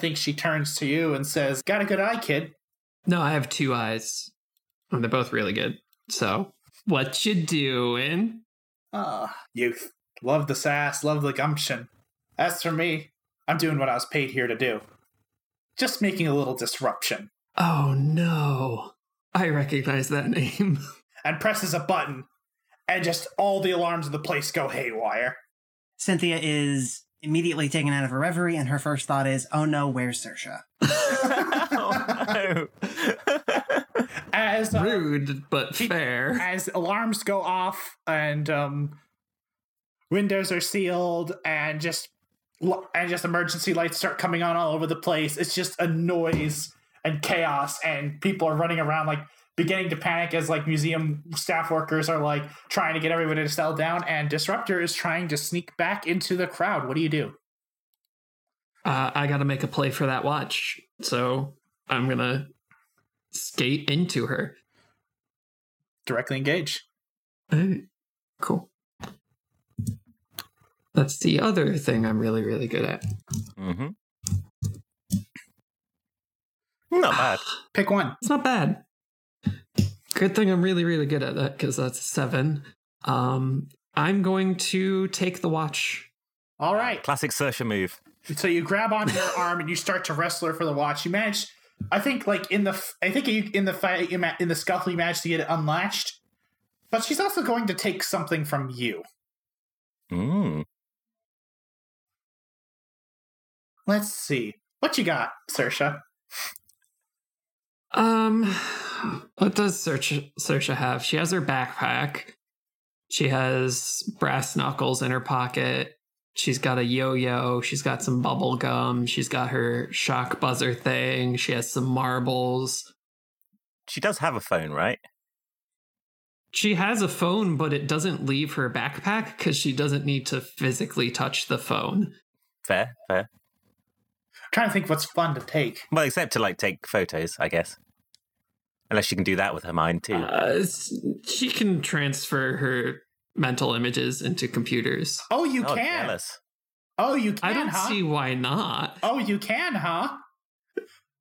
think she turns to you and says, Got a good eye, kid. No, I have two eyes. And they're both really good. So, what you doing? Ah, youth. Love the sass, love the gumption. As for me, I'm doing what I was paid here to do. Just making a little disruption. Oh no. I recognize that name. And presses a button, and just all the alarms of the place go haywire. Cynthia is immediately taken out of her reverie, and her first thought is, "Oh no, where's Sersha?" oh, no. As uh, Rude, but fair. as alarms go off and um, windows are sealed and just and just emergency lights start coming on all over the place it's just a noise and chaos and people are running around like beginning to panic as like museum staff workers are like trying to get everybody to settle down and disruptor is trying to sneak back into the crowd what do you do Uh, I gotta make a play for that watch. So, I'm gonna skate into her. directly engage Hey, cool. That's the other thing I'm really, really good at. mm-hmm Not bad. pick one It's not bad. Good thing I'm really, really good at that because that's seven. Um, I'm going to take the watch. all right Classic Sersha move. So you grab onto her arm and you start to wrestle her for the watch. You manage, I think, like in the, I think you in the fight, in the scuffle, you managed to get it unlatched. But she's also going to take something from you. Mm. Let's see what you got, Sersha. Um, what does Sersha, Sersha have? She has her backpack. She has brass knuckles in her pocket. She's got a yo-yo. She's got some bubble gum. She's got her shock buzzer thing. She has some marbles. She does have a phone, right? She has a phone, but it doesn't leave her backpack because she doesn't need to physically touch the phone. Fair, fair. Trying to think what's fun to take. Well, except to like take photos, I guess. Unless she can do that with her mind too. Uh, she can transfer her mental images into computers. Oh, you oh, can. jealous. Oh, you can. I don't huh? see why not. Oh, you can, huh?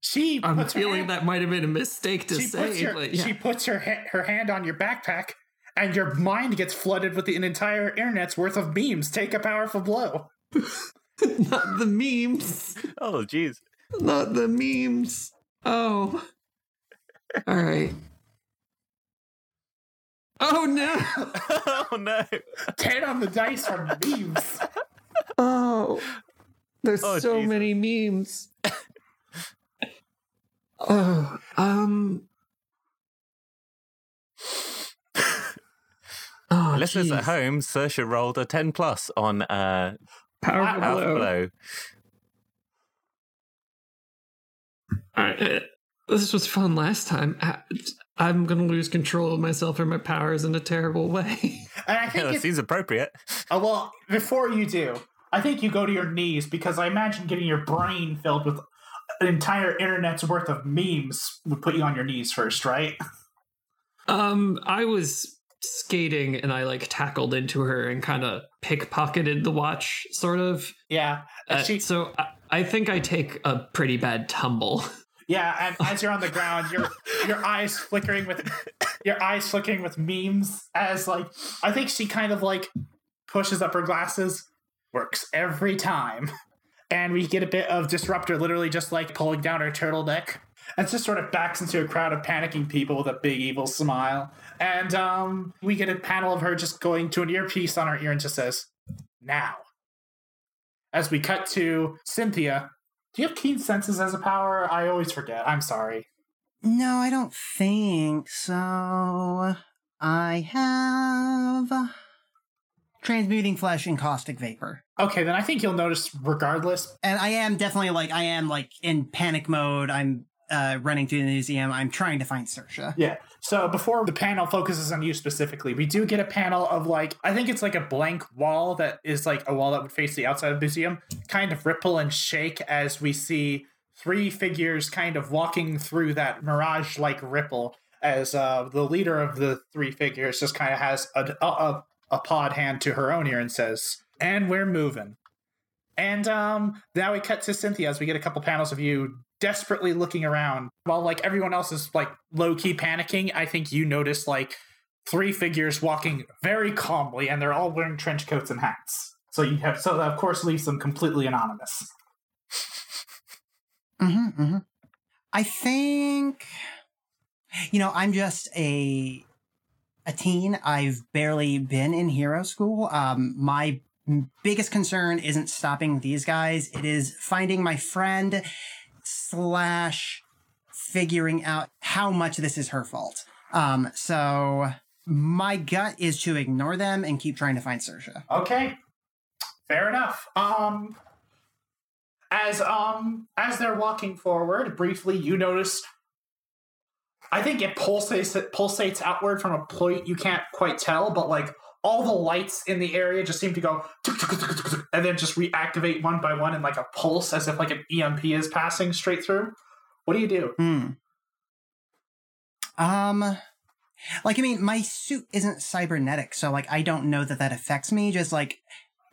She. I'm puts feeling hand- that might have been a mistake to she say, puts her, but yeah. she puts her ha- her hand on your backpack, and your mind gets flooded with the, an entire internet's worth of memes. Take a powerful blow. not the memes. Oh, jeez. Not the memes. Oh. All right. Oh no. oh no. Ten on the dice for memes. Oh. There's Oh, so Jesus. many memes. oh, um Oh, Listeners at home, Sersha rolled a 10 plus on uh, Powerful Wow. Powerful blow. Blow. All right. uh, This was fun last time. I- I'm going to lose control of myself and my powers in a terrible way. And I think Yeah, that it's, seems appropriate. uh, well, before you do, I think you go to your knees because I imagine getting your brain filled with an entire internet's worth of memes would put you on your knees first, right? um, I was skating and I like tackled into her and kind of pickpocketed the watch, sort of. Yeah. Uh, she, so I, I think I take a pretty bad tumble. Yeah, and as you're on the ground, your your eyes flickering with your eyes flickering with memes as like I think she kind of like pushes up her glasses. Works every time. And we get a bit of disruptor literally just like pulling down her turtleneck. And just sort of backs into a crowd of panicking people with a big evil smile. And um we get a panel of her just going to an earpiece on her ear and just says, Now. As we cut to Cynthia, do you have keen senses as a power? I always forget. I'm sorry. No, I don't think so. I have transmuting flesh and caustic vapor. Okay, then I think you'll notice regardless. And I am definitely like I am like in panic mode. I'm uh running through the museum. I'm trying to find Sersha. Yeah. So before the panel focuses on you specifically, we do get a panel of like I think it's like a blank wall that is like a wall that would face the outside of the museum, kind of ripple and shake as we see three figures kind of walking through that mirage-like ripple. As uh, the leader of the three figures just kind of has a, a a pod hand to her own ear and says, "And we're moving." And um, now we cut to Cynthia as we get a couple panels of you desperately looking around while like everyone else is like low key panicking. I think you notice like three figures walking very calmly, and they're all wearing trench coats and hats. So you have so that of course leaves them completely anonymous. Mm-hmm, mm-hmm. I think, you know, I'm just a a teen. I've barely been in hero school. Um, my biggest concern isn't stopping these guys. It is finding my friend slash figuring out how much this is her fault. Um, so my gut is to ignore them and keep trying to find Sersha. Okay, fair enough. Um, as um as they're walking forward, briefly you notice. I think it pulsates it pulsates outward from a point you can't quite tell, but like all the lights in the area just seem to go and then just reactivate one by one in like a pulse as if like an EMP is passing straight through. What do you do? Hmm. Um, like I mean, my suit isn't cybernetic, so like I don't know that that affects me. Just like,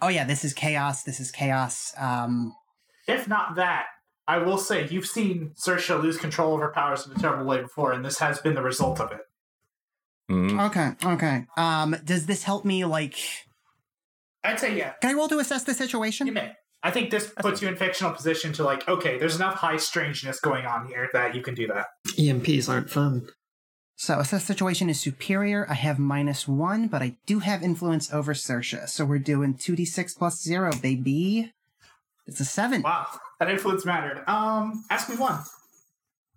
oh yeah, this is chaos. This is chaos. Um, If not that, I will say you've seen Sersha lose control of her powers in a terrible way before, and this has been the result of it. Mm. okay, okay. Um, does this help me? Like, I'd say yeah. can I roll to assess the situation? You may. I think this puts you in fictional position to like, okay, there's enough high strangeness going on here that you can do that. EMPs aren't fun. So assess situation is superior. I have minus one, but I do have influence over Sersha. So we're doing two d six plus zero, baby. It's a seven. Wow, that influence mattered. Um, ask me one.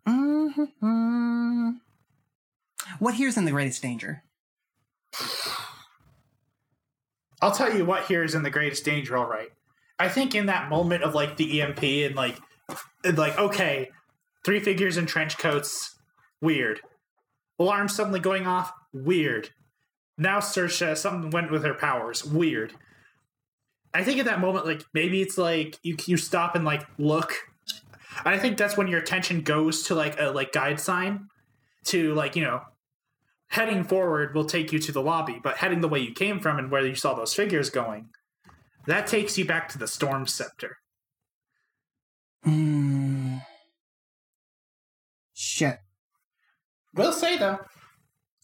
hmm What here's in the greatest danger? I'll tell you what here is in the greatest danger. All right, I think in that moment of like the EMP and like, and like okay, three figures in trench coats, weird. Alarm suddenly going off, weird. Now Sersha, something went with her powers, weird. I think at that moment, like maybe it's like you you stop and like look. I think that's when your attention goes to like a like guide sign to like you know heading forward will take you to the lobby, but heading the way you came from and where you saw those figures going, that takes you back to the Storm Scepter. Hmm. Shit. We'll say though,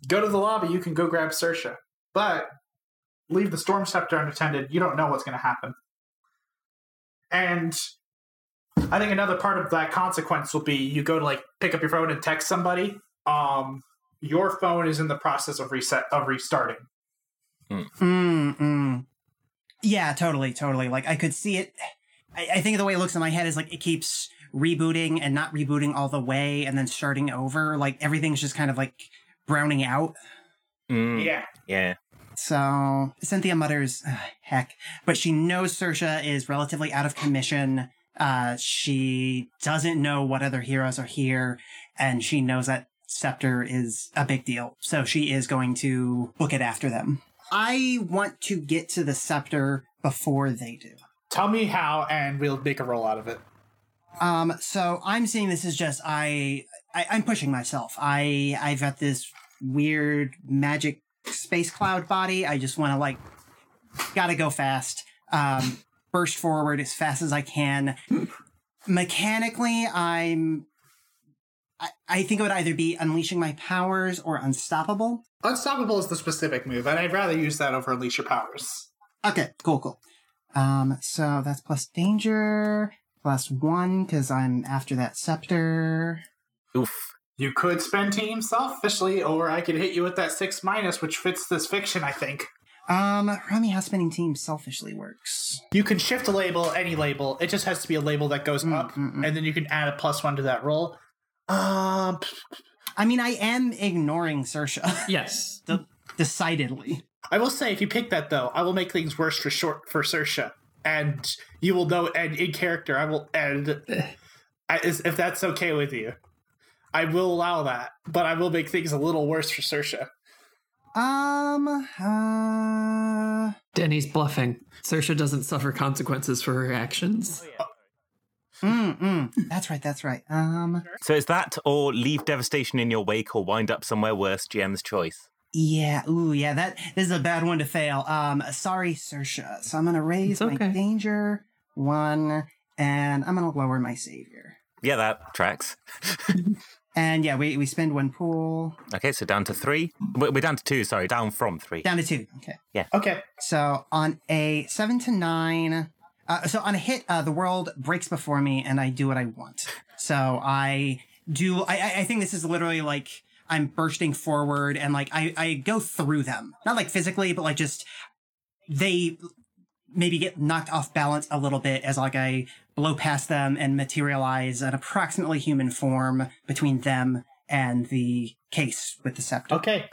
go to the lobby, you can go grab Sersha, but leave the Storm Scepter unattended. You don't know what's going to happen. And I think another part of that consequence will be you go to like pick up your phone and text somebody. Um, your phone is in the process of reset of restarting. Mm, mm. Yeah, totally, totally. Like I could see it. I, I think the way it looks in my head is like it keeps rebooting and not rebooting all the way and then starting over. Like everything's just kind of like browning out. Mm. Yeah, Yeah. So Cynthia mutters, "Ugh, heck, but she knows Sersha is relatively out of commission. Uh, she doesn't know what other heroes are here, and she knows that Scepter is a big deal. So she is going to book it after them. I want to get to the Scepter before they do. tell me how, and we'll make a roll out of it. Um, so I'm seeing this as just I, I I'm pushing myself. I I've got this weird magic space cloud body. I just want to like gotta go fast. Um, burst forward as fast as I can. Mechanically, I'm. I, I think it would either be unleashing my powers or unstoppable. Unstoppable is the specific move, and I'd rather use that over Unleash Your Powers. Okay, cool, cool. Um, so that's plus danger, plus one because I'm after that scepter. Oof. You could spend team selfishly, or I could hit you with that six minus, which fits this fiction, I think. Um, remind me how spinning team selfishly works. You can shift a label, any label. It just has to be a label that goes Mm, up, mm, mm. and then you can add a plus one to that roll. Um, I mean, I am ignoring Sersha. Yes. De- decidedly. I will say, if you pick that though, I will make things worse for short for Sersha, and you will know. And in character, I will. And I, if that's okay with you, I will allow that, but I will make things a little worse for Sersha. Um, uh, Denny's bluffing. Sersha doesn't suffer consequences for her actions. Mm, mm. That's right, that's right. Um, So is that or leave devastation in your wake or wind up somewhere worse? GM's choice. yeah, ooh, yeah, that this is a bad one to fail. Um, sorry, Sersha. So I'm gonna raise It's my danger one, and I'm gonna lower my savior. Yeah, that tracks. And yeah, we, we spend one pool Okay, so down to three. We're we're down to two, sorry, down from three. down to two. Okay. Yeah. Okay. So on a seven to nine, uh, so on a hit, uh, the world breaks before me, and I do what I want. So I do. I, I- I think this is literally like I'm bursting forward, and like I I go through them, not like physically, but like just they maybe get knocked off balance a little bit as like I blow past them and materialize an approximately human form between them and the case with the scepter. Okay.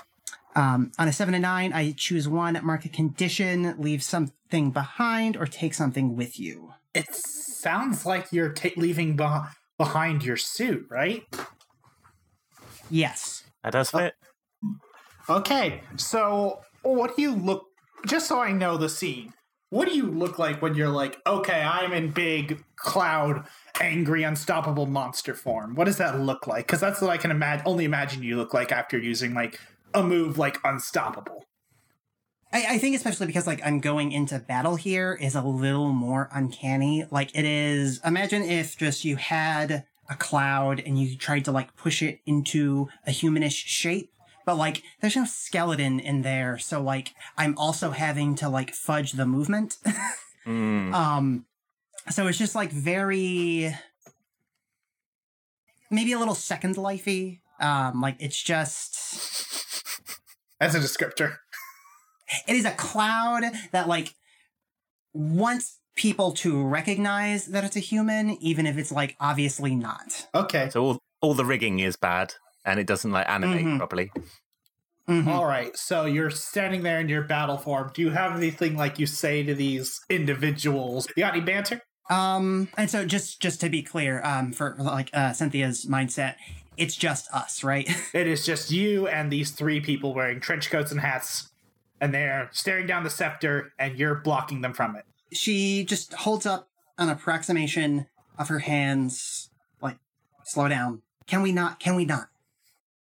Um, on a seven to nine, I choose one, mark a condition, leave something behind, or take something with you. It sounds like you're ta leaving beh behind your suit, right? Yes. That does oh. fit. Okay. So, what do you look? Just so I know the scene. What do you look like when you're like, okay, I'm in big cloud, angry, unstoppable monster form? What does that look like? Because that's what I can imagine. Only imagine you look like after using like a move like unstoppable. I, I think especially because like I'm going into battle here is a little more uncanny. Like it is imagine if just you had a cloud and you tried to like push it into a humanish shape. But like there's no skeleton in there, so like I'm also having to like fudge the movement. Mm. Um, so it's just like very, maybe a little second lifey. Um, like it's just, As a descriptor. It is a cloud that like wants people to recognize that it's a human, even if it's like obviously not. Okay. So all, all the rigging is bad and it doesn't like animate Mhm. properly. Mhm. All right, so you're standing there in your battle form. Do you have anything like you say to these individuals? You got any banter? Um, and so just just to be clear, um, for like uh, Cynthia's mindset, it's just us, right? It is just you and these three people wearing trench coats and hats, and they're staring down the scepter, and you're blocking them from it. she just holds up an approximation of her hands like slow down can we not can we not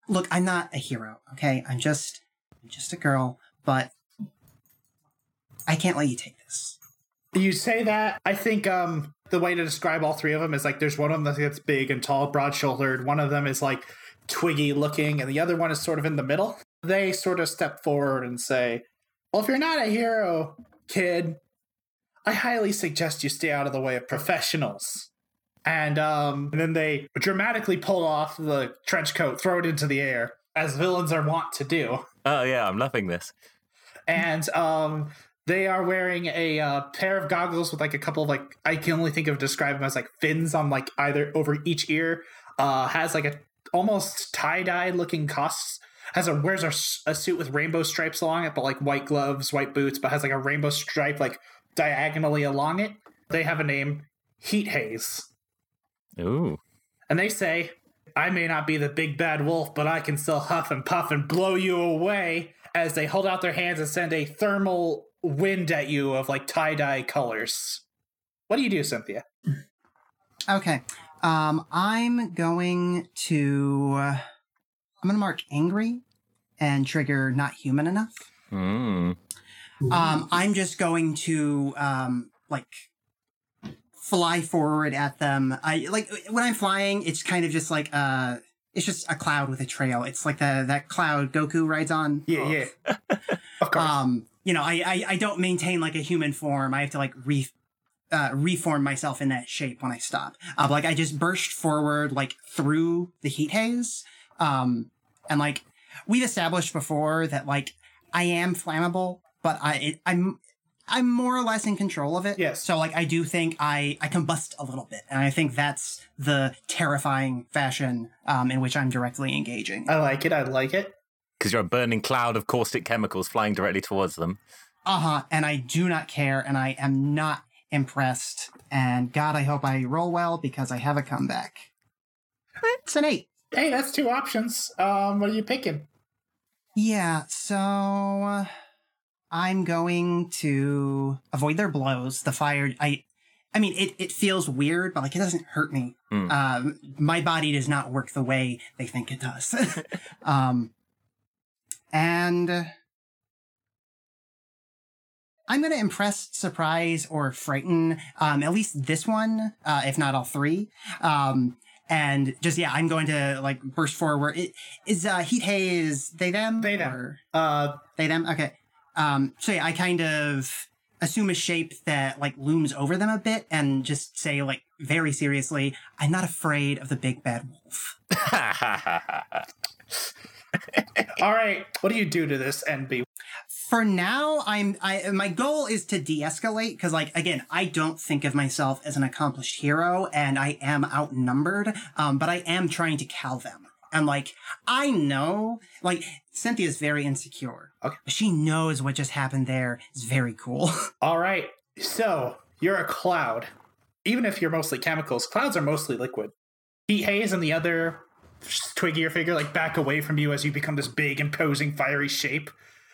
look i'm not a hero okay i'm just i'm just a girl but i can't let you take this You say that. I think um the way to describe all three of them is like there's one of them that's big and tall, broad shouldered. One of them is like twiggy looking, and the other one is sort of in the middle. They sort of step forward and say, Well, if you're not a hero, kid, I highly suggest you stay out of the way of professionals. And um and then they dramatically pull off the trench coat, throw it into the air, as villains are wont to do. Oh yeah, I'm loving this. and um they are wearing a uh, pair of goggles with like a couple of like I can only think of describe them as like fins on like either over each ear. Uh, has like a almost tie dye looking costs. Has a wears a, s- a suit with rainbow stripes along it, but like white gloves, white boots, but has like a rainbow stripe like diagonally along it. They have a name, Heat Haze, Ooh. and they say, "I may not be the big bad wolf, but I can still huff and puff and blow you away." As they hold out their hands and send a thermal wind at you of like tie dye colors. What do you do, Cynthia? okay um i'm going to i'm gonna mark angry and trigger not human enough Mm. Um, I'm just going to um like fly forward at them. I like when I'm flying, it's kind of just like uh it's just a cloud with a trail. It's like the that cloud Goku rides on. Yeah, yeah. of course. Um, you know, I, I I don't maintain like a human form. I have to like re uh, reform myself in that shape when I stop. Uh, like I just burst forward like through the heat haze. Um, and like we've established before that like I am flammable, but I it, I'm I'm more or less in control of it. Yes. So like I do think I I combust a little bit, and I think that's the terrifying fashion um, in which I'm directly engaging. I like it. I like it. Because you're a burning cloud of caustic chemicals flying directly towards them. Uh huh. And I do not care, and I am not impressed. And God, I hope I roll well because I have a comeback. It's an eight. Hey, that's two options. Um, what are you picking? Yeah, so uh, I'm going to avoid their blows. The fire, I, I mean, it, it feels weird, but like it doesn't hurt me. Um, my body does not work the way they think it does. um, and I'm going to impress, surprise, or frighten um, at least this one, uh, if not all three. Um, and just yeah, I'm going to like burst forward. It, is uh, heat haze they them They, them. Or Uh, they them? Okay. Um, so yeah, I kind of assume a shape that like looms over them a bit, and just say like very seriously, I'm not afraid of the big bad wolf. all right. What do you do to this NB? For now i'm i my goal is to de-escalate because like again i don't think of myself as an accomplished hero and i am outnumbered um but i am trying to cow them and like i know like cynthia's very insecure Okay. she knows what just happened there. It's very cool All right. So you're a cloud. Even if you're mostly chemicals, clouds are mostly liquid. Heat haze and the other twiggier figure like back away from you as you become this big, imposing, fiery shape.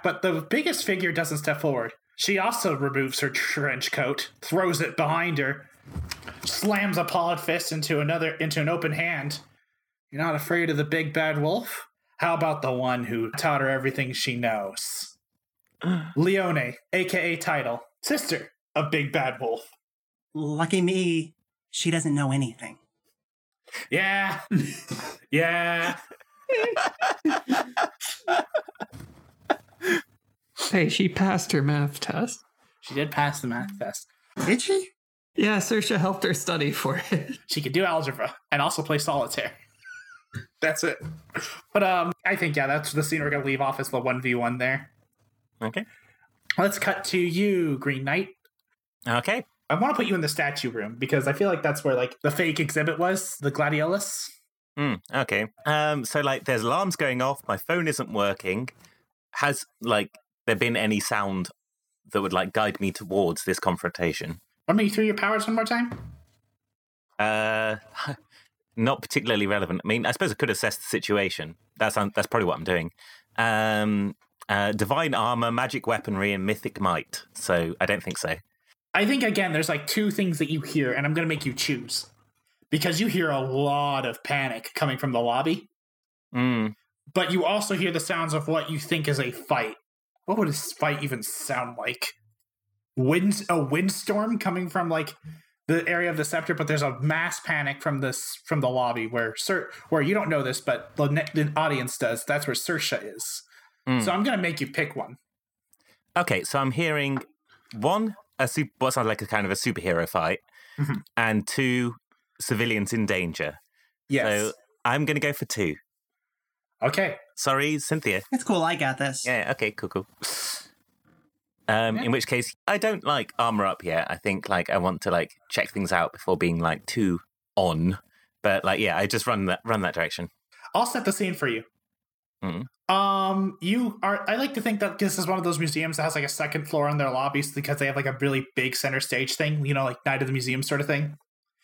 But the biggest figure doesn't step forward. She also removes her trench coat, throws it behind her, slams a pawed fist into another into an open hand. You're not afraid of the big bad wolf? How about the one who taught her everything she knows? Leone, aka Title, sister of Big Bad Wolf. lucky me she doesn't know anything Yeah. yeah. Hey, she passed her math test. She did pass the math test. did she Yeah, Sersha helped her study for it. She could do algebra and also play solitaire. That's it. But um I think yeah, that's the scene we're gonna leave off as the one v one there. okay. Let's cut to you, Green Knight. Okay. I want to put you in the statue room because I feel like that's where like the fake exhibit was, the gladiolus. Mm, okay. Um, so like there's alarms going off, my phone isn't working. Has like there been any sound that would like guide me towards this confrontation? Run me through your powers one more time. Uh not particularly relevant. I mean, I suppose I could assess the situation. That's that's probably what I'm doing. Um uh, divine armor, magic weaponry, and mythic might. So I don't think so. I think again, there's like two things that you hear, and I'm gonna make you choose because you hear a lot of panic coming from the lobby, Mm, but you also hear the sounds of what you think is a fight. What would a fight even sound like? Winds a windstorm coming from like the area of the scepter, but there's a mass panic from this from the lobby where Sir, where you don't know this, but the, ne- the audience does. That's where Sersha is. Mm. So I'm gonna make you pick one. Okay, so I'm hearing one a super, what sounds like a kind of a superhero fight, Mhm. and two civilians in danger. Yes. So I'm going to go for two. okay. Sorry, Cynthia. it's cool i got this Yeah. Okay. Cool. Cool. Um, Yeah. In which case, I don't like armor up yet. I think like I want to like check things out before being like too on. But like, yeah, I just run that run that direction. I'll set the scene for you. Mhm. Um, you are. I like to think that this is one of those museums that has like a second floor in their lobbies because they have like a really big center stage thing. You know, like Night of the Museum sort of thing.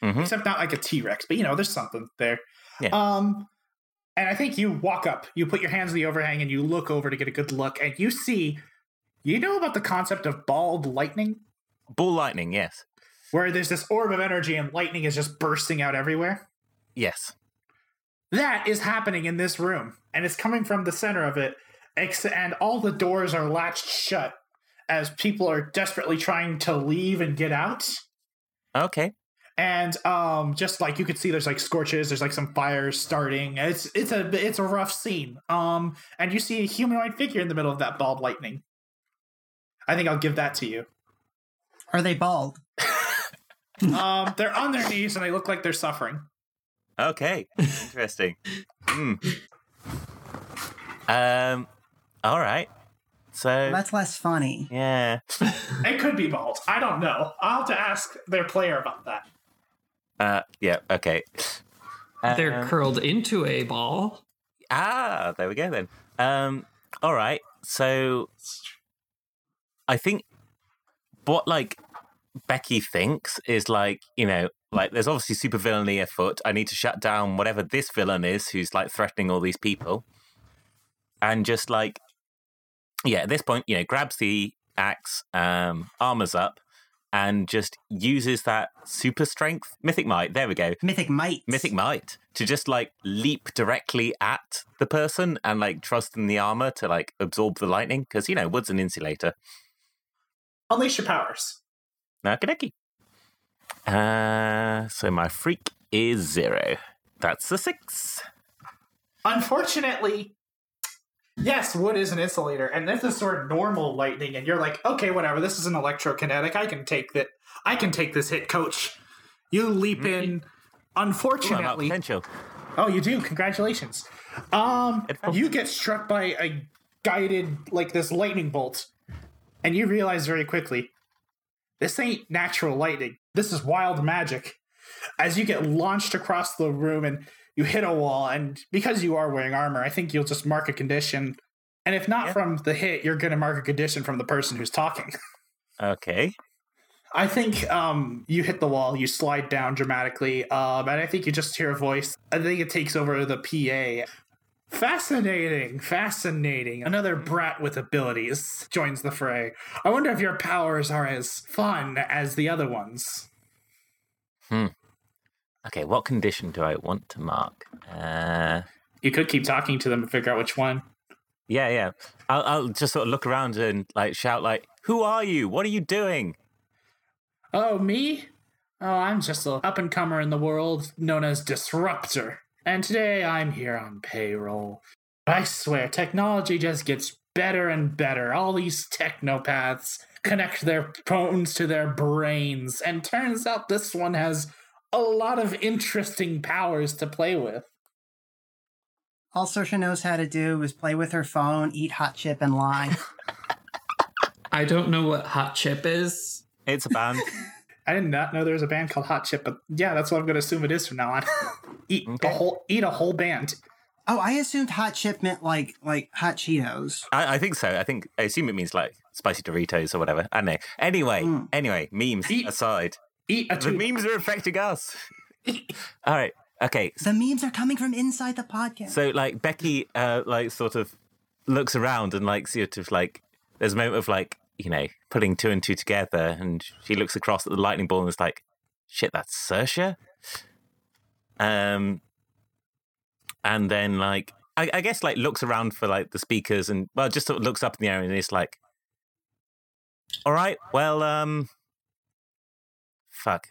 Mhm. Except not like a T Rex, but you know, there's something there. Yeah. Um, and I think you walk up, you put your hands in the overhang, and you look over to get a good look, and you see. You know about the concept of bald lightning, Ball lightning. Yes. where there's this orb of energy and lightning is just bursting out everywhere. Yes. That is happening in this room, and it's coming from the center of it, and all the doors are latched shut as people are desperately trying to leave and get out. Okay. And um, just like you could see, there's like scorches, there's like some fires starting. It's it's a it's a rough scene. Um, and you see a humanoid figure in the middle of that bald lightning. I think I'll give that to you. are they bald Um, they're on their knees and they look like they're suffering. Okay. Interesting. Hmm. Um. All right. So that's less funny yeah. It could be bald. I don't know. I'll have to ask their player about that. Uh. Yeah. Okay. They're Um, curled into a ball. Ah, there we go then. Um, all right. So I think what like Becky thinks is like, you know, like there's obviously super villainy afoot. I need to shut down whatever this villain is who's like threatening all these people. And just like yeah, at this point, you know, grabs the axe, um, armors up, and just uses that super strength, mythic might. There we go mythic might mythic might to just like leap directly at the person and like trust in the armor to like absorb the lightning because you know wood's an insulator unleash your powers. Okie Uh, so my freak is zero. That's a six. Unfortunately, yes, wood is an insulator, and this is sort of normal lightning, and you're like, okay, whatever. This is an electrokinetic. I can take that. I can take this hit, coach. You leap in. Ooh, I'm Unfortunately, potential. oh, you do. Congratulations. Um, you get struck by a guided like this lightning bolt, and you realize very quickly, this ain't natural lightning. This is wild magic. As you get launched across the room and you hit a wall, and because you are wearing armor, I think you'll just mark a condition. And if not Yeah. from the hit, you're going to mark a condition from the person who's talking. Okay. I think um, you hit the wall, you slide down dramatically, um, and I think you just hear a voice. I think it takes over the PA. Fascinating, fascinating. Another brat with abilities joins the fray. I wonder if your powers are as fun as the other ones. Okay, what condition do I want to mark? Uh, You could keep talking to them and figure out which one. yeah, yeah. I'll, I'll just sort of look around and like shout, like, "Who are you? What are you doing?" Oh, me? Oh, I'm just a up and comer in the world known as Disruptor. And today I'm here on payroll. I swear, technology just gets better and better. All these technopaths connect their phones to their brains, and turns out this one has a lot of interesting powers to play with. All Saoirse knows how to do is play with her phone, eat hot chip, and lie. I don't know what hot chip is. It's a band. I did not know there was a band called Hot Chip, but yeah, that's what I'm going to assume it is from now on. eat a whole, eat a whole band. oh, I assumed hot chip meant like like hot Cheetos. I, I think so. I think I assume it means like spicy Doritos or whatever. I don't know. Anyway, Mm. anyway, memes Eat- aside, Eat a the memes are affecting us. All right. Okay. The memes are coming from inside the podcast. So like Becky, uh, like sort of looks around and like sort of like there's a moment of like you know putting two and two together, and she looks across at the lightning ball and is like, "Shit, that's Sersha." Um, and then like I, I guess like looks around for like the speakers and well, just sort of looks up in the air and is like, "All right, well, um, fuck."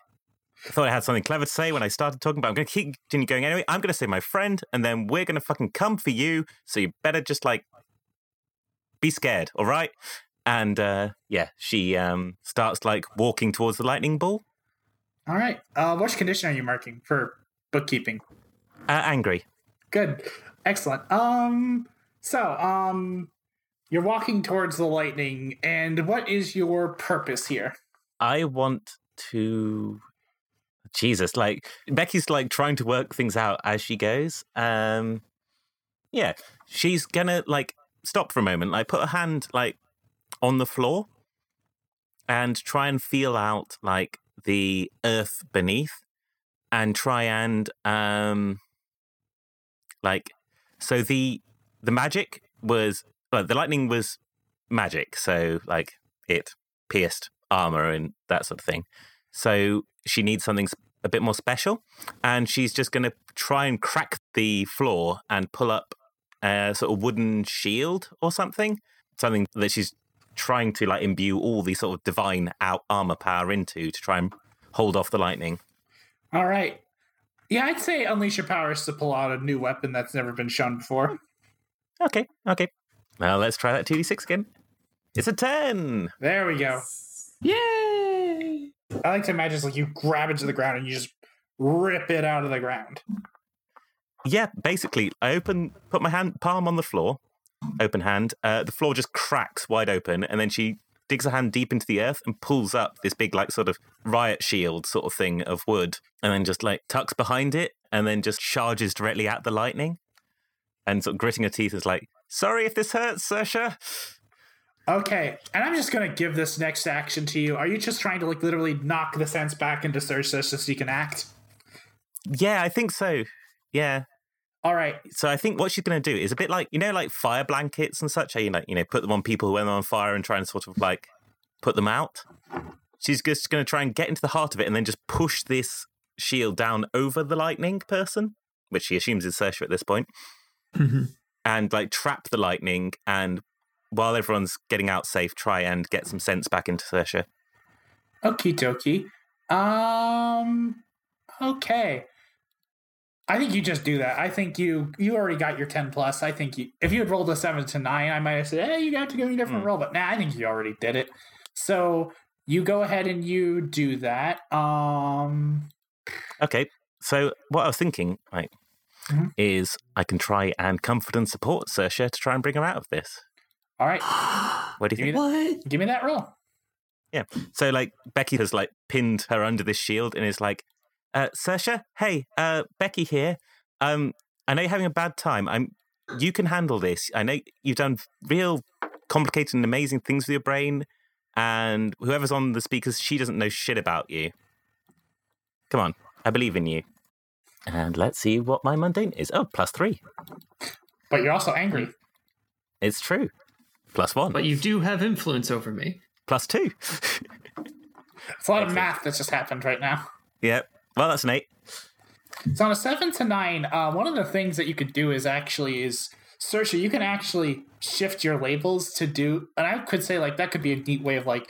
I thought I had something clever to say when I started talking, but I'm going to keep continue going anyway. I'm going to say my friend, and then we're going to fucking come for you. So you better just like be scared, all right? And uh, yeah, she um, starts like walking towards the lightning ball, All right. Uh, which condition are you marking for bookkeeping? uh, angry. Good. Excellent. Um. So, um, you're walking towards the lightning, and what is your purpose here? I want to. Jesus, like Becky's like trying to work things out as she goes. Um, yeah, she's gonna like stop for a moment, like put a hand like on the floor and try and feel out like the earth beneath and try and um like so the the magic was well, the lightning was magic so like it pierced armor and that sort of thing so she needs something a bit more special and she's just going to try and crack the floor and pull up a sort of wooden shield or something something that she's trying to like imbue all the sort of divine out armor power into to try and hold off the lightning All right. Yeah, I'd say unleash your powers to pull out a new weapon that's never been shown before. okay okay now let's try that 2d6 again it's a 10 There we go. Yay! I like to imagine it's like you grab it to the ground and you just rip it out of the ground. Yeah, basically, I open, put my hand palm on the floor, open hand. Uh, the floor just cracks wide open, and then she digs her hand deep into the earth and pulls up this big, like, sort of riot shield sort of thing of wood, and then just like tucks behind it, and then just charges directly at the lightning, and sort of gritting her teeth is like, "Sorry if this hurts, Sersha." Okay, and I'm just gonna give this next action to you. Are you just trying to like literally knock the sense back into Sersha so you can act? Yeah, I think so. Yeah. All right. So I think what she's going to do is a bit like you know, like fire blankets and such. How you like you know put them on people who are on fire and try and sort of like put them out. She's just going to try and get into the heart of it and then just push this shield down over the lightning person, which she assumes is Sersha at this point, Mhm. and like trap the lightning and while everyone's getting out safe, try and get some sense back into Sersha. Okie dokie. Um. Okay. I think you just do that. I think you you already got your ten plus. I think you if you had rolled a seven to nine, I might have said, "Hey, you got to go a different Hmm. roll." But nah, I think you already did it. So you go ahead and you do that. Um. Okay, so what I was thinking, right, Mhm. is I can try and comfort and support Sersha to try and bring her out of this. All right. What do you Give think? me what? Give me that roll. Yeah. So like Becky has like pinned her under this shield and is like, uh, Sersha, hey, uh, Becky here. Um, I know you're having a bad time. I'm. You can handle this. I know you've done real complicated and amazing things with your brain, and whoever's on the speakers, she doesn't know shit about you. Come on, I believe in you. And let's see what my mundane is. Oh, plus three. But you're also angry. It's true. Plus one. But you do have influence over me. Plus two. It's a lot of math that just happened right now. yep. Well, that's an eight. So on a seven to nine, uh, one of the things that you could do is actually is Sersha, you can actually shift your labels to do, and I could say like that could be a neat way of like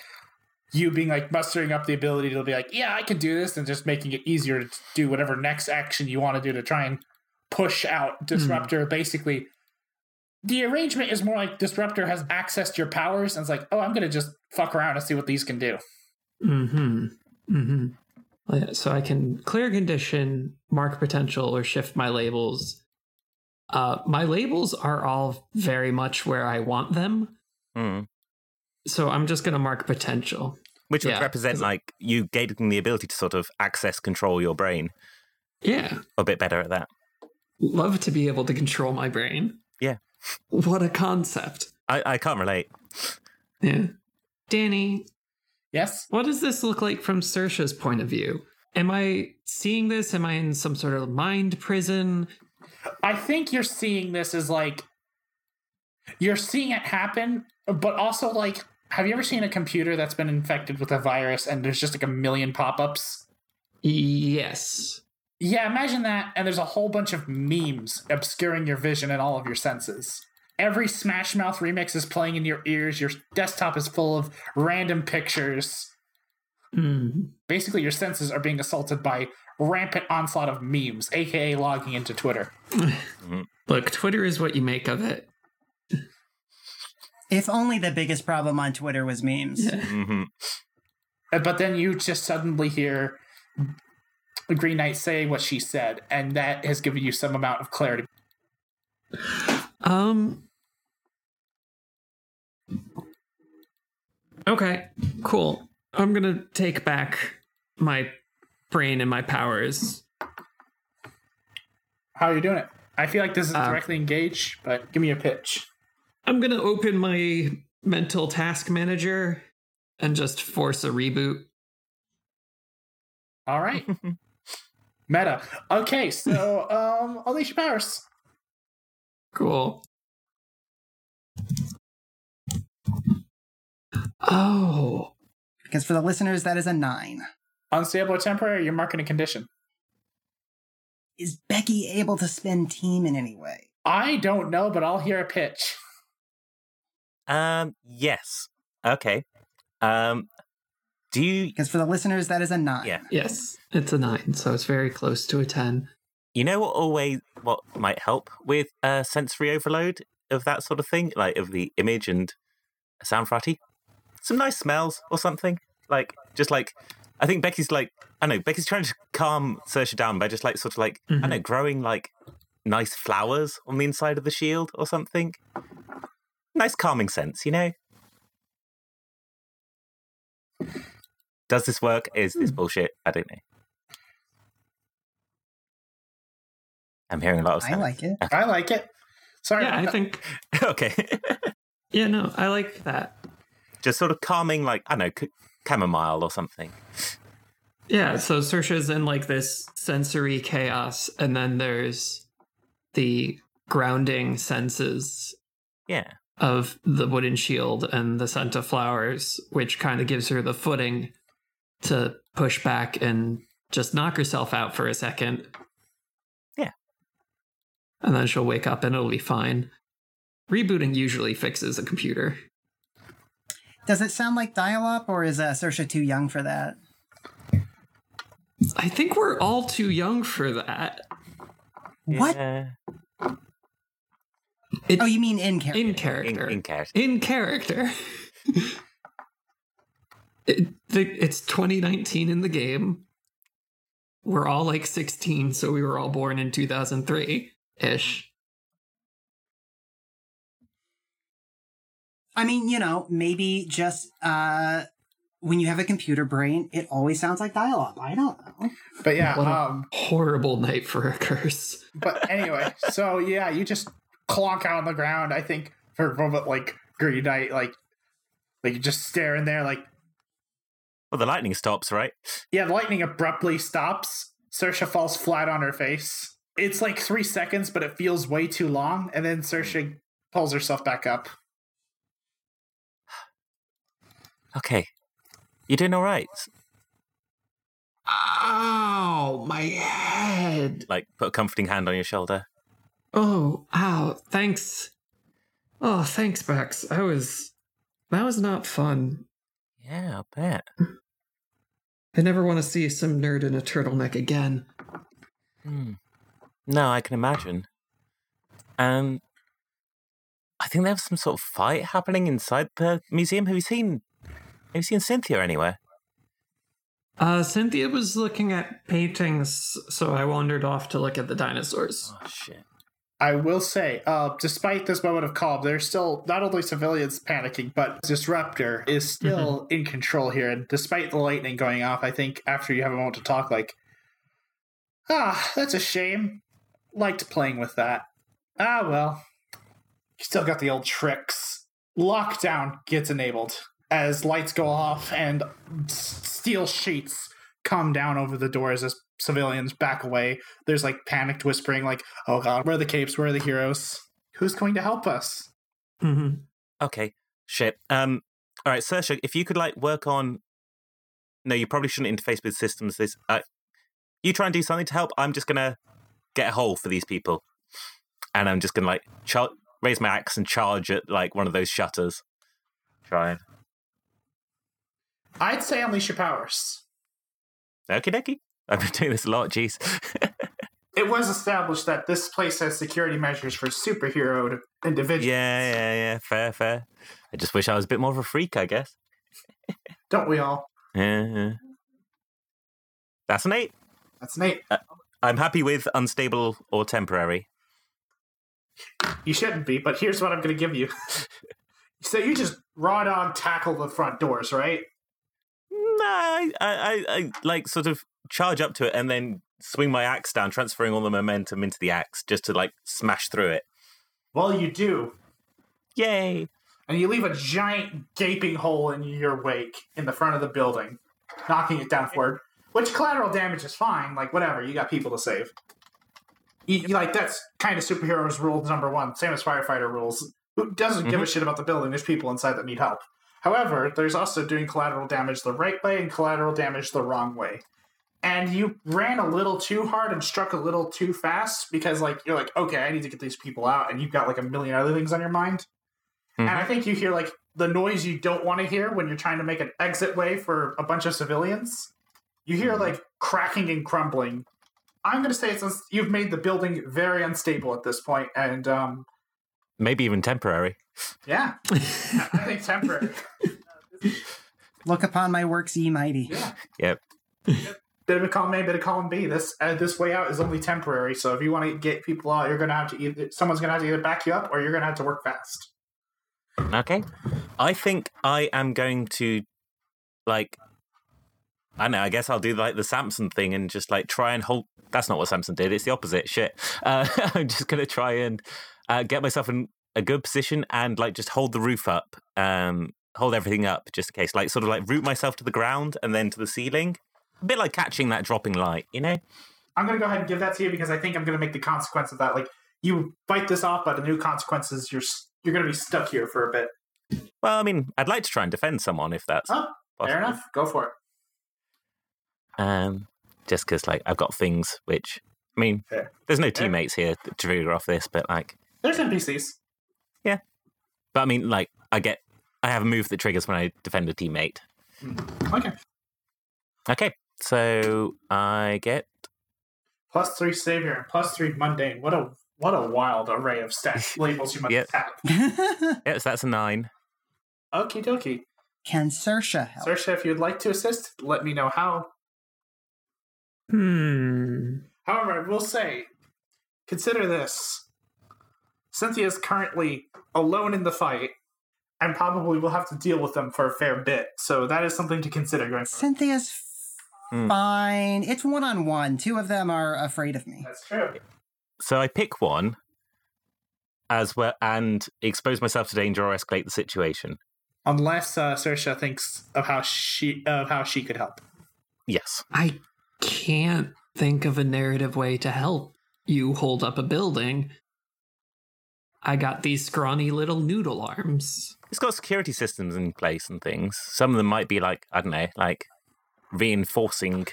you being like mustering up the ability to be like, yeah, I can do this, and just making it easier to do whatever next action you want to do to try and push out Disruptor. Basically, the arrangement is more like Disruptor has accessed your powers, and it's like, oh, I'm gonna just fuck around and see what these can do. Mm-hmm. Mm-hmm. Yeah, So I can clear condition, mark potential, or shift my labels. Uh, my labels are all very much where I want them. Hmm. So I'm just going to mark potential. Which would Yeah, represent 'cause- like you gaining the ability to sort of access control your brain. Yeah. A bit better at that. Love to be able to control my brain. Yeah. What a concept. I, I can't relate. Yeah. Danny, Yes. what does this look like from Sersha's point of view? Am I seeing this? Am I in some sort of mind prison? I think you're seeing this as like you're seeing it happen, but also like have you ever seen a computer that's been infected with a virus and there's just like a million pop-ups? Yes. Yeah, imagine that and there's a whole bunch of memes obscuring your vision and all of your senses. Every Smash Mouth remix is playing in your ears. Your desktop is full of random pictures. Mm. Basically, your senses are being assaulted by rampant onslaught of memes, aka logging into Twitter. Look, Twitter is what you make of it. If only the biggest problem on Twitter was memes. hmm Uh, But then you just suddenly hear Green Knight say what she said, and that has given you some amount of clarity. Um. Okay, cool. I'm gonna take back my brain and my powers. How are you doing it? I feel like this is Uh, directly engaged, but give me a pitch. I'm gonna open my mental task manager and just force a reboot. All right. Meta. Okay, so um unleash your powers. Cool. Oh, Because for the listeners, that is a nine. Unstable or temporary, you're marking a condition. Is Becky able to spin team in any way? I don't know, but I'll hear a pitch. Um. Yes. Okay. Um. Do you Because for the listeners, that is a nine. Yeah. yes, it's a nine, so it's very close to a ten. you know what always what might help with uh, sensory overload of that sort of thing, like of the image and sound variety? Some nice smells or something. Like just like I think Becky's like I know Becky's trying to calm Sersha down by just like sort of like I Mhm. know growing like nice flowers on the inside of the shield or something. Nice calming sense, you know. Does this work? Is this hmm. bullshit? I don't know. I'm hearing a lot of I like it. I like it. Sorry. Yeah, I think. okay. Yeah, no, I like that. Just sort of calming, like, I don't know, c- chamomile or something. Yeah, so Sersha's in like this sensory chaos, and then there's the grounding senses Yeah. of the wooden shield and the scent of flowers, which kind of gives her the footing to push back and just knock herself out for a second. Yeah. And then she'll wake up and it'll be fine. rebooting usually fixes a computer. Does it sound like dial-up, or is uh, Sersha too young for that? I think we're all too young for that. What? Yeah. It, Oh, you mean in character? in In, character. in character. in character. It, the, it's 2019 in the game. We're all like 16, so we were all born in 2003 ish. I mean, you know, maybe just uh, when you have a computer brain, it always sounds like dial-up. I don't know. But yeah, What a- um, Horrible night for a curse. but anyway, so yeah, you just clonk out on the ground. I think for a moment, like Green Knight, like like you just staring there, like Well, the lightning stops, right? yeah, the lightning abruptly stops. Sersha falls flat on her face. It's like three seconds, but it feels way too long. And then Sersha pulls herself back up. Okay. You doing all right? Ow, my head. Like, put a comforting hand on your shoulder. Oh, ow, thanks. Oh, thanks, Bex. I was. That was not fun. Yeah, I bet. I never want to see some nerd in a turtleneck again. Hmm. No, I can imagine. Um, I think there was some sort of fight happening inside the museum. Have you seen? Have you seen Cynthia anywhere? Uh, Cynthia was looking at paintings, so I wandered off to look at the dinosaurs. Oh shit! I will say, uh, despite this moment of calm, there's still not only civilians panicking, but Disruptor is still in control here. And despite the lightning going off, I think after you have a moment to talk, like, ah, that's a shame. Liked playing with that. Ah, well, you still got the old tricks. Lockdown gets enabled as lights go off and steel sheets come down over the doors as civilians back away. There's like panicked whispering, like, oh god, where are the capes? Where are the heroes? Who's going to help us? Mm-hmm. Okay, shit. Um, all right, Sersha, if you could like work on. No, you probably shouldn't interface with systems. This, uh, you try and do something to help. I'm just gonna get a hole for these people, and I'm just gonna like char- raise my axe and charge at like one of those shutters. Try I'd say unleash your powers. okie dokie. I've been doing this a lot. Jeez. It was established that this place has security measures for superhero individuals. yeah, yeah, yeah. Fair, fair. I just wish I was a bit more of a freak. I guess. Don't we all? Yeah. yeah. That's an eight. That's Nate. Uh, I'm happy with unstable or temporary. You shouldn't be, but here's what I'm going to give you. so you just raw dog tackle the front doors, right? No, I, I, I, I like sort of charge up to it and then swing my axe down, transferring all the momentum into the axe just to like smash through it. Well, you do. Yay! And you leave a giant gaping hole in your wake in the front of the building, knocking it down forward. Which collateral damage is fine. Like, whatever. You got people to save. You, you- like, that's kind of superheroes rule number one. Same as firefighter rules. Who doesn't give a mm-hmm. shit about the building? There's people inside that need help. However, there's also doing collateral damage the right way and collateral damage the wrong way. And you ran a little too hard and struck a little too fast because, like, you're like, okay, I need to get these people out, and you've got like a million other things on your mind. And I think you hear like the noise you don't want to hear when you're trying to make an exit way for a bunch of civilians. You hear like cracking and crumbling. I'm going to say since you've made the building very unstable at this point, and um, Maybe even temporary. yeah, I think temporary. Look upon my works, ye mighty. Yeah, Yep. Bit of a column A, bit of column B. This uh, this way out is only temporary. So if you want to get people out, you're going to have to either someone's going to have to either back you up or you're going to have to work fast. Okay. I think I am going to like I know, I guess I'll do like the Samson thing and just like try and hold that's not what Samson did, it's the opposite. Shit. Uh, I'm just gonna try and uh, get myself in a good position and like just hold the roof up. Um hold everything up just in case. Like sort of like root myself to the ground and then to the ceiling. A bit like catching that dropping light, you know? I'm going to go ahead and give that to you because I think I'm going to make the consequence of that. Like you bite this off, but the new consequence is you're you're going to be stuck here for a bit. Well, I mean, I'd like to try and defend someone if that's Oh, possible. fair enough. Go for it. Um, just because like I've got things which I mean, Fair. there's no Fair. teammates here to trigger off this, but like, There's NPCs. yeah, But I mean, like, I get, I have a move that triggers when I defend a teammate. Okay. Okay, so I get Plus three savior and plus three mundane. What a what a wild array of stat labels you must Yep. have. yes, that's a nine. Okie dokie. Can Sersha help? Sersha, if you'd like to assist, let me know how. Hmm. However, I will say, consider this. Cynthia is currently alone in the fight, and probably will have to deal with them for a fair bit. So that is something to consider going forward. Cynthia's Hmm. fine. It's one on one. Two of them are afraid of me. That's true. So I pick one as well and expose myself to danger or escalate the situation. Unless uh, Sersha thinks of how she of how she could help. Yes. I can't think of a narrative way to help you hold up a building. I got these scrawny little noodle arms. It's got security systems in place and things. Some of them might be like, I don't know, like reinforcing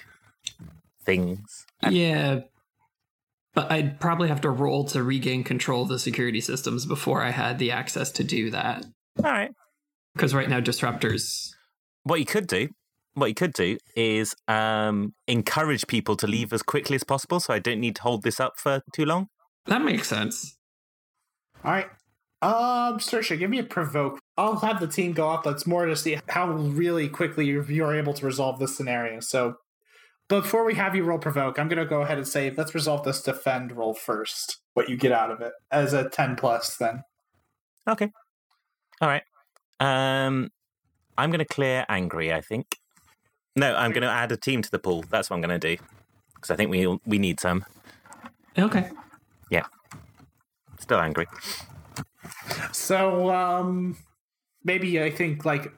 things. Yeah. But I'd probably have to roll to regain control of the security systems before I had the access to do that. All right. Because right now, disruptors. What you could do, what you could do is um, encourage people to leave as quickly as possible so I don't need to hold this up for too long. That makes sense. All right. Um, Sersha, give me a provoke. I'll have the team go up. That's more to see how really quickly you're, you're able to resolve this scenario. So, before we have you roll provoke, I'm going to go ahead and say let's resolve this defend roll first. What you get out of it as a ten plus, then. Okay. All right. Um, I'm going to clear angry. I think. No, I'm going to add a team to the pool. That's what I'm going to do because I think we we need some. Okay. Yeah. Still angry. So, um, maybe I think like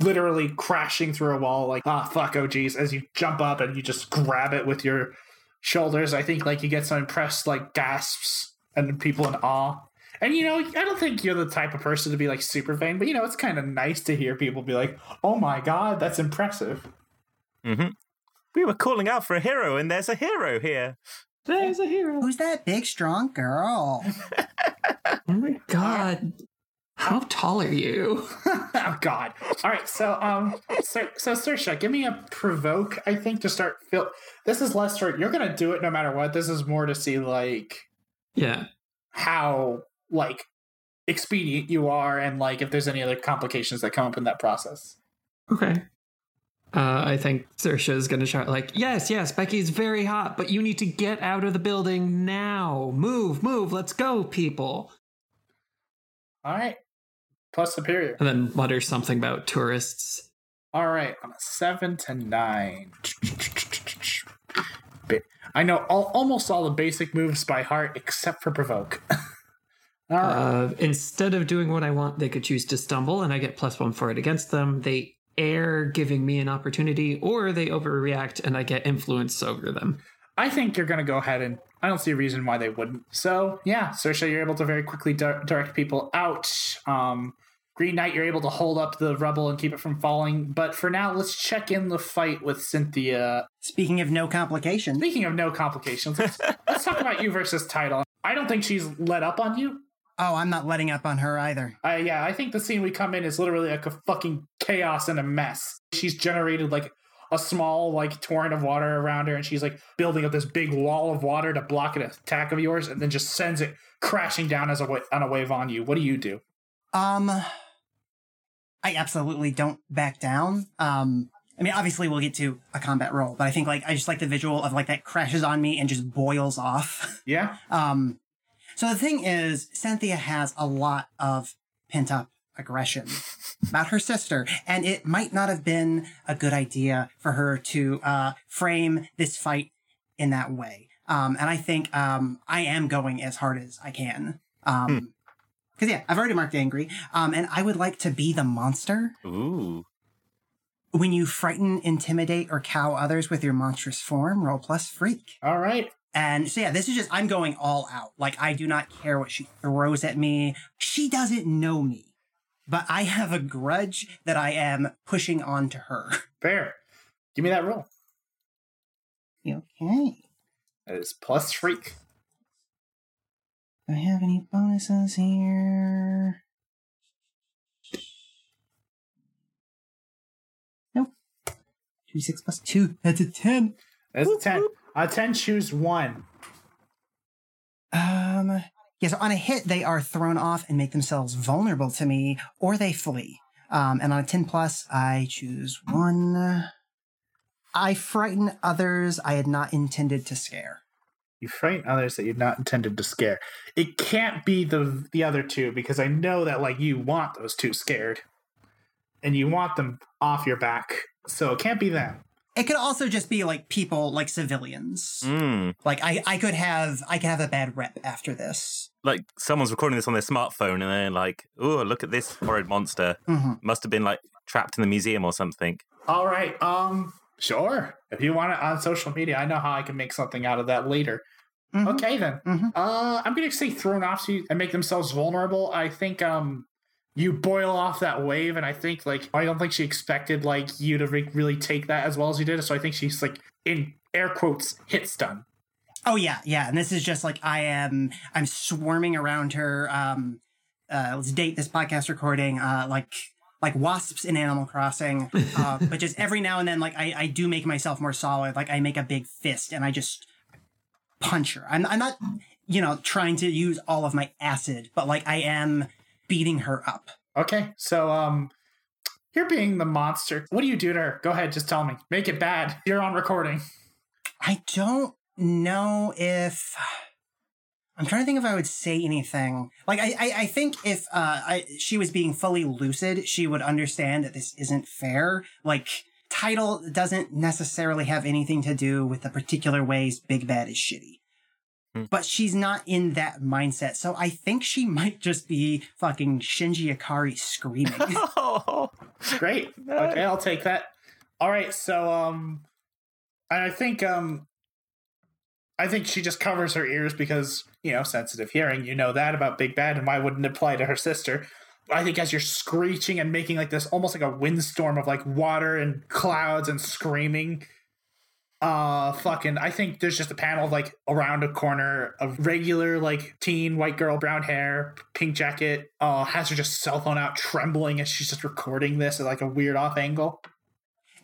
literally crashing through a wall, like ah fuck, oh geez, as you jump up and you just grab it with your shoulders. I think like you get some impressed like gasps and people in awe. And you know, I don't think you're the type of person to be like super vain, but you know, it's kind of nice to hear people be like, "Oh my god, that's impressive." hmm We were calling out for a hero, and there's a hero here. There's a hero. Who's that big, strong girl? Oh my god. How tall are you? oh God! All right, so um, so so Sersha, give me a provoke. I think to start. Feel this is less for you're gonna do it no matter what. This is more to see like Yeah. how like expedient you are and like if there's any other complications that come up in that process. Okay. Uh, I think Sersha is going to shout like, "Yes, yes, Becky's very hot, but you need to get out of the building now. Move, move, let's go, people." All right, plus superior. And then mutter something about tourists. All right, on a seven to nine. I know all, almost all the basic moves by heart except for provoke. all right. Uh, instead of doing what I want, they could choose to stumble, and I get plus one for it against them. They air, giving me an opportunity, or they overreact, and I get influence over them. I think you're going to go ahead and I don't see a reason why they wouldn't. So, yeah, Sersha, you're able to very quickly di- direct people out. Um, Green Knight, you're able to hold up the rubble and keep it from falling. But for now, let's check in the fight with Cynthia. Speaking of no complications, Speaking of no complications, let's, let's talk about you versus Tidal. I don't think she's let up on you. oh, I'm not letting up on her either. Uh, yeah, I think the scene we come in is literally like a fucking chaos and a mess. She's generated like a small like torrent of water around her, and she's like building up this big wall of water to block an attack of yours, and then just sends it crashing down as a wa- on a wave on you. What do you do? Um, I absolutely don't back down. Um, I mean, obviously we'll get to a combat roll, but I think like I just like the visual of like that crashes on me and just boils off. Yeah, Um, so the thing is, Cynthia has a lot of pent up aggression about her sister, and it might not have been a good idea for her to uh, frame this fight in that way. Um, and I think um, I am going as hard as I can. Um, because yeah, I've already marked angry. Um, and I would like to be the monster Ooh. when you frighten, intimidate, or cow others with your monstrous form. Roll plus freak. all right. And so yeah, this is just I'm going all out. Like I do not care what she throws at me. She doesn't know me. But I have a grudge that I am pushing onto her. Fair. Give me that roll. Okay. That is plus freak. Do I have any bonuses here? Nope. Two, six plus two. That's a ten. That's a ten. A ten choose one. Um. Yeah, so on a hit, they are thrown off and make themselves vulnerable to me, or they flee. Um, and on a 10 plus, I choose one. I frighten others I had not intended to scare. You frighten others that you're not intended to scare. It can't be the the other two because I know that like you want those two scared, and you want them off your back. So it can't be them. It could also just be like people, like civilians. Mm. Like I, I could have, I could have a bad rep after this. Like someone's recording this on their smartphone and they're like, "Oh, look at this horrid monster! hmm Must have been like trapped in the museum or something." All right. Um. Sure. If you want it on social media, I know how I can make something out of that later. Mhm. Okay then. Mhm. Uh, I'm gonna say thrown off to and make themselves vulnerable. I think um, you boil off that wave, and I think like I don't think she expected like you to re- really take that as well as you did. So I think she's like in air quotes hit stun. Oh yeah, yeah. And this is just like I am. I'm swarming around her. Um, uh, let's date this podcast recording. Uh, like like wasps in Animal Crossing. Uh, but just every now and then, like I, I do make myself more solid. Like I make a big fist and I just punch her. I'm I'm not you know trying to use all of my acid, but like I am beating her up. Okay, so um, you're being the monster. What do you do to her? Go ahead, just tell me. Make it bad. You're on recording. I don't know if I'm trying to think if I would say anything. Like I, I, I think if uh, I, she was being fully lucid, she would understand that this isn't fair. Like Tidal doesn't necessarily have anything to do with the particular ways Big Bad is shitty. Hmm. But she's not in that mindset, so I think she might just be fucking Shinji Ikari screaming. Oh, Great. Okay, I'll take that. All right, so um and I think um I think she just covers her ears because, you know, sensitive hearing, you know that about Big Bad and why wouldn't it apply to her sister? I think as you're screeching and making like this almost like a windstorm of like water and clouds and screaming, uh fucking I think there's just a panel of like around a corner of regular like teen white girl brown hair pink jacket uh has her just cell phone out trembling as she's just recording this at like a weird off angle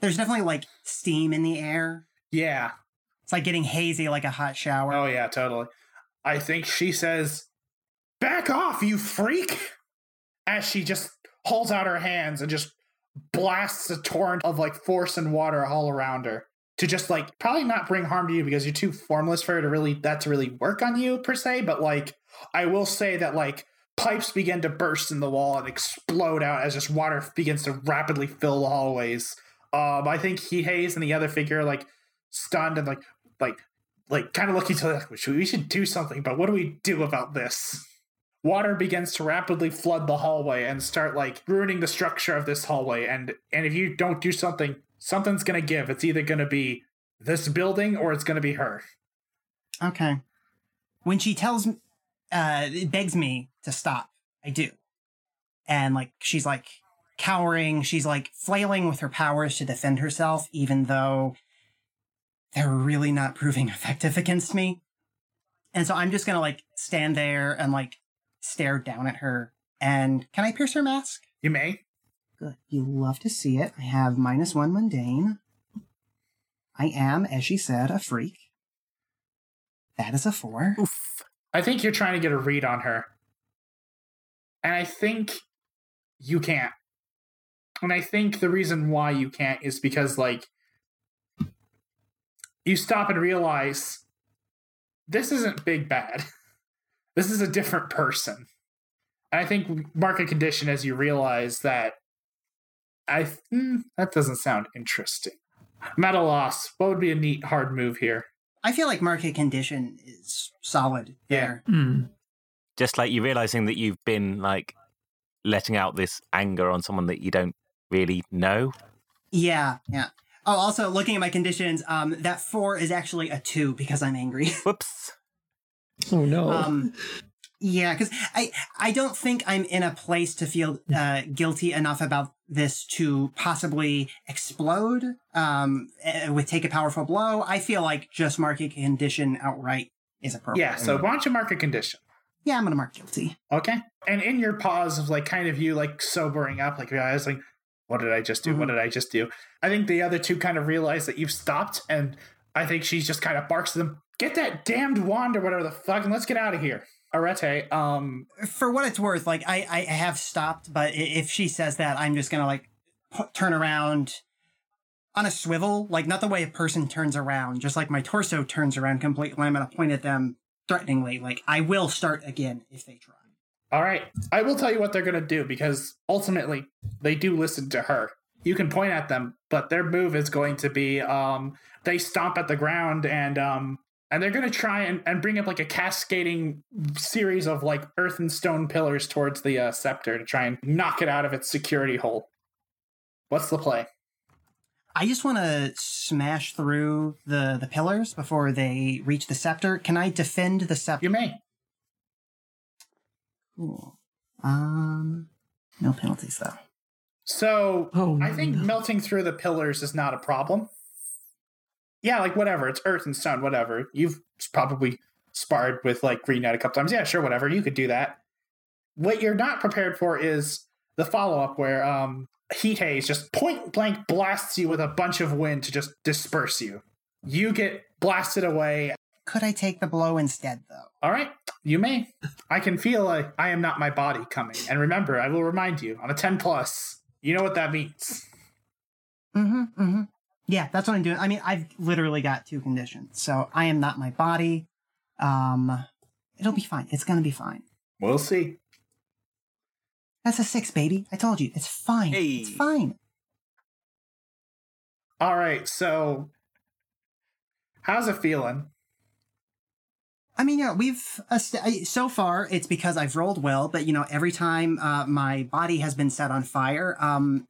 There's definitely like steam in the air. yeah It's like getting hazy like a hot shower. oh yeah totally I think she says back off you freak as she just holds out her hands and just blasts a torrent of like force and water all around her to just like probably not bring harm to you because you're too formless for her to really that to really work on you per se but like i will say that like pipes begin to burst in the wall and explode out as just water begins to rapidly fill the hallways um i think Heat Haze and the other figure like stunned and like like like kind of looking to like we should, we should do something but what do we do about this water begins to rapidly flood the hallway and start like ruining the structure of this hallway and and if you don't do something something's gonna give it's either gonna be this building or it's gonna be her Okay. When she tells, uh, begs me to stop, I do. And like, she's like cowering. She's like flailing with her powers to defend herself, even though they're really not proving effective against me. And so I'm just gonna like stand there and like stare down at her. And can I pierce her mask? you may Good. You love to see it. I have minus one mundane. I am, as she said, a freak. That is a four. oof. i think you're trying to get a read on her and i think you can't and i think the reason why you can't is because like you stop and realize this isn't big bad this is a different person and i think market condition as you realize that i hmm, that doesn't sound interesting I'm at a loss. What would be a neat hard move here? I feel like market condition is solid Yeah. there. Hmm. Just like you realizing that you've been like letting out this anger on someone that you don't really know. Yeah, yeah. Oh, also looking at my conditions, um, that four is actually a two because I'm angry. Whoops. Oh no. um, yeah, because I I don't think I'm in a place to feel uh, guilty enough about this to possibly explode. Um, eh, with take a powerful blow, I feel like just market condition outright is appropriate. Yeah, so why don't you mark a condition? yeah, I'm gonna mark guilty. Okay. And in your pause of like kind of you like sobering up, like your eyes like, what did I just do? What did I just do? I think the other two kind of realize that you've stopped, and I think she just kind of barks to them, "Get that damned wand or whatever the fuck, and let's get out of here." Arete, um, For what it's worth, like I, I have stopped, but if she says that, I'm just gonna like pu- turn around on a swivel, like not the way a person turns around, just like my torso turns around completely. I'm gonna point at them threateningly, like I will start again if they try. All right, I will tell you what they're gonna do because ultimately they do listen to her. You can point at them, but their move is going to be um, they stomp at the ground and um, and they're gonna try and, and bring up like a cascading series of like earth and stone pillars towards the uh, scepter to try and knock it out of its security hole. What's the play? I just want to smash through the the pillars before they reach the scepter. Can I defend the scepter? You may. Cool. Um, no penalties though. So Oh, I think no. melting through the pillars is not a problem. Yeah, like whatever. It's earth and stone, whatever. You've probably sparred with like Green Knight a couple times. Yeah, sure, whatever. You could do that. What you're not prepared for is the follow up where um Heat Haze just point blank blasts you with a bunch of wind to just disperse you. You get blasted away. Could I take the blow instead though? All right, you may. I can feel like I am not my body coming. And remember, I will remind you on a 10 plus, you know what that means. Mm-hmm. Mm-hmm. Yeah, that's what I'm doing. I mean, I've literally got two conditions. So I am not my body. Um it'll be fine. It's gonna be fine. We'll see. That's a six, baby. I told you. It's fine. It's fine. All right, so how's it feeling? I mean, yeah, we've I- so far it's because I've rolled well, but you know, every time uh, my body has been set on fire, um,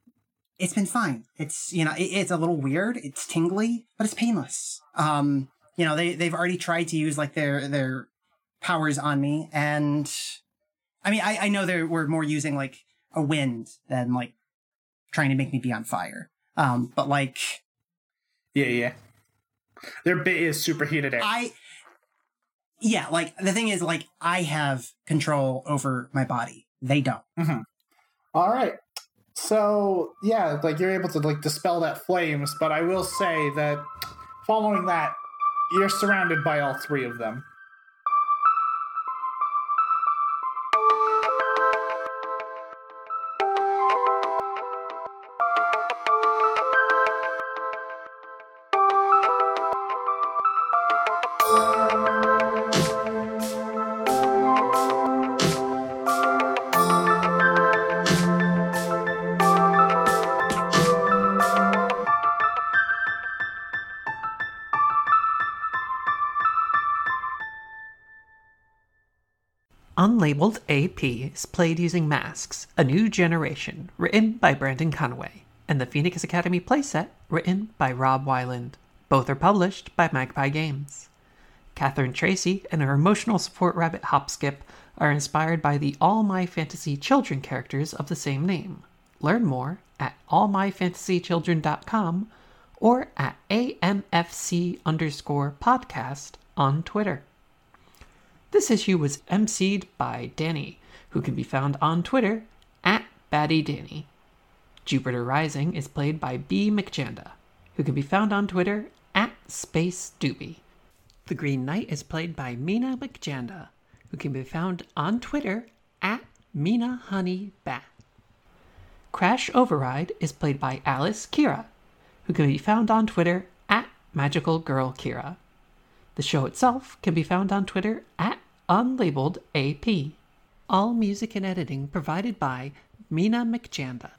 it's been fine. It's you know, it, it's a little weird. It's tingly, but it's painless. Um, you know, they they've already tried to use like their their powers on me, and I mean, I I know they were more using like a wind than like trying to make me be on fire. Um, but like Yeah, yeah. Their bit is superheated air. I yeah, like the thing is like I have control over my body. They don't. Mm-hmm. All right. So yeah, like you're able to like dispel that flames, but I will say that following that, you're surrounded by all three of them. Unlabeled AP is played using Masks, A New Generation, written by Brendan Conway, and the Phoenix Academy playset, written by Rob Weiland. Both are published by Magpie Games. Catherine Tracy and her emotional support rabbit Hopskip are inspired by the All My Fantasy Children characters of the same name. Learn more at allmyfantasychildren.com or at AMFC underscore podcast on Twitter. This issue was emceed by Danny, who can be found on Twitter at BaddyDanny. Jupiter Rising is played by B. McJanda, who can be found on Twitter at Space Doobie. The Green Knight is played by Mina McJanda, who can be found on Twitter at Mina Honey Bat. Crash Override is played by Alice Kira, who can be found on Twitter at Magical Girl Kira. The show itself can be found on Twitter at unlabeled AP. All music and editing provided by Mina McJanda.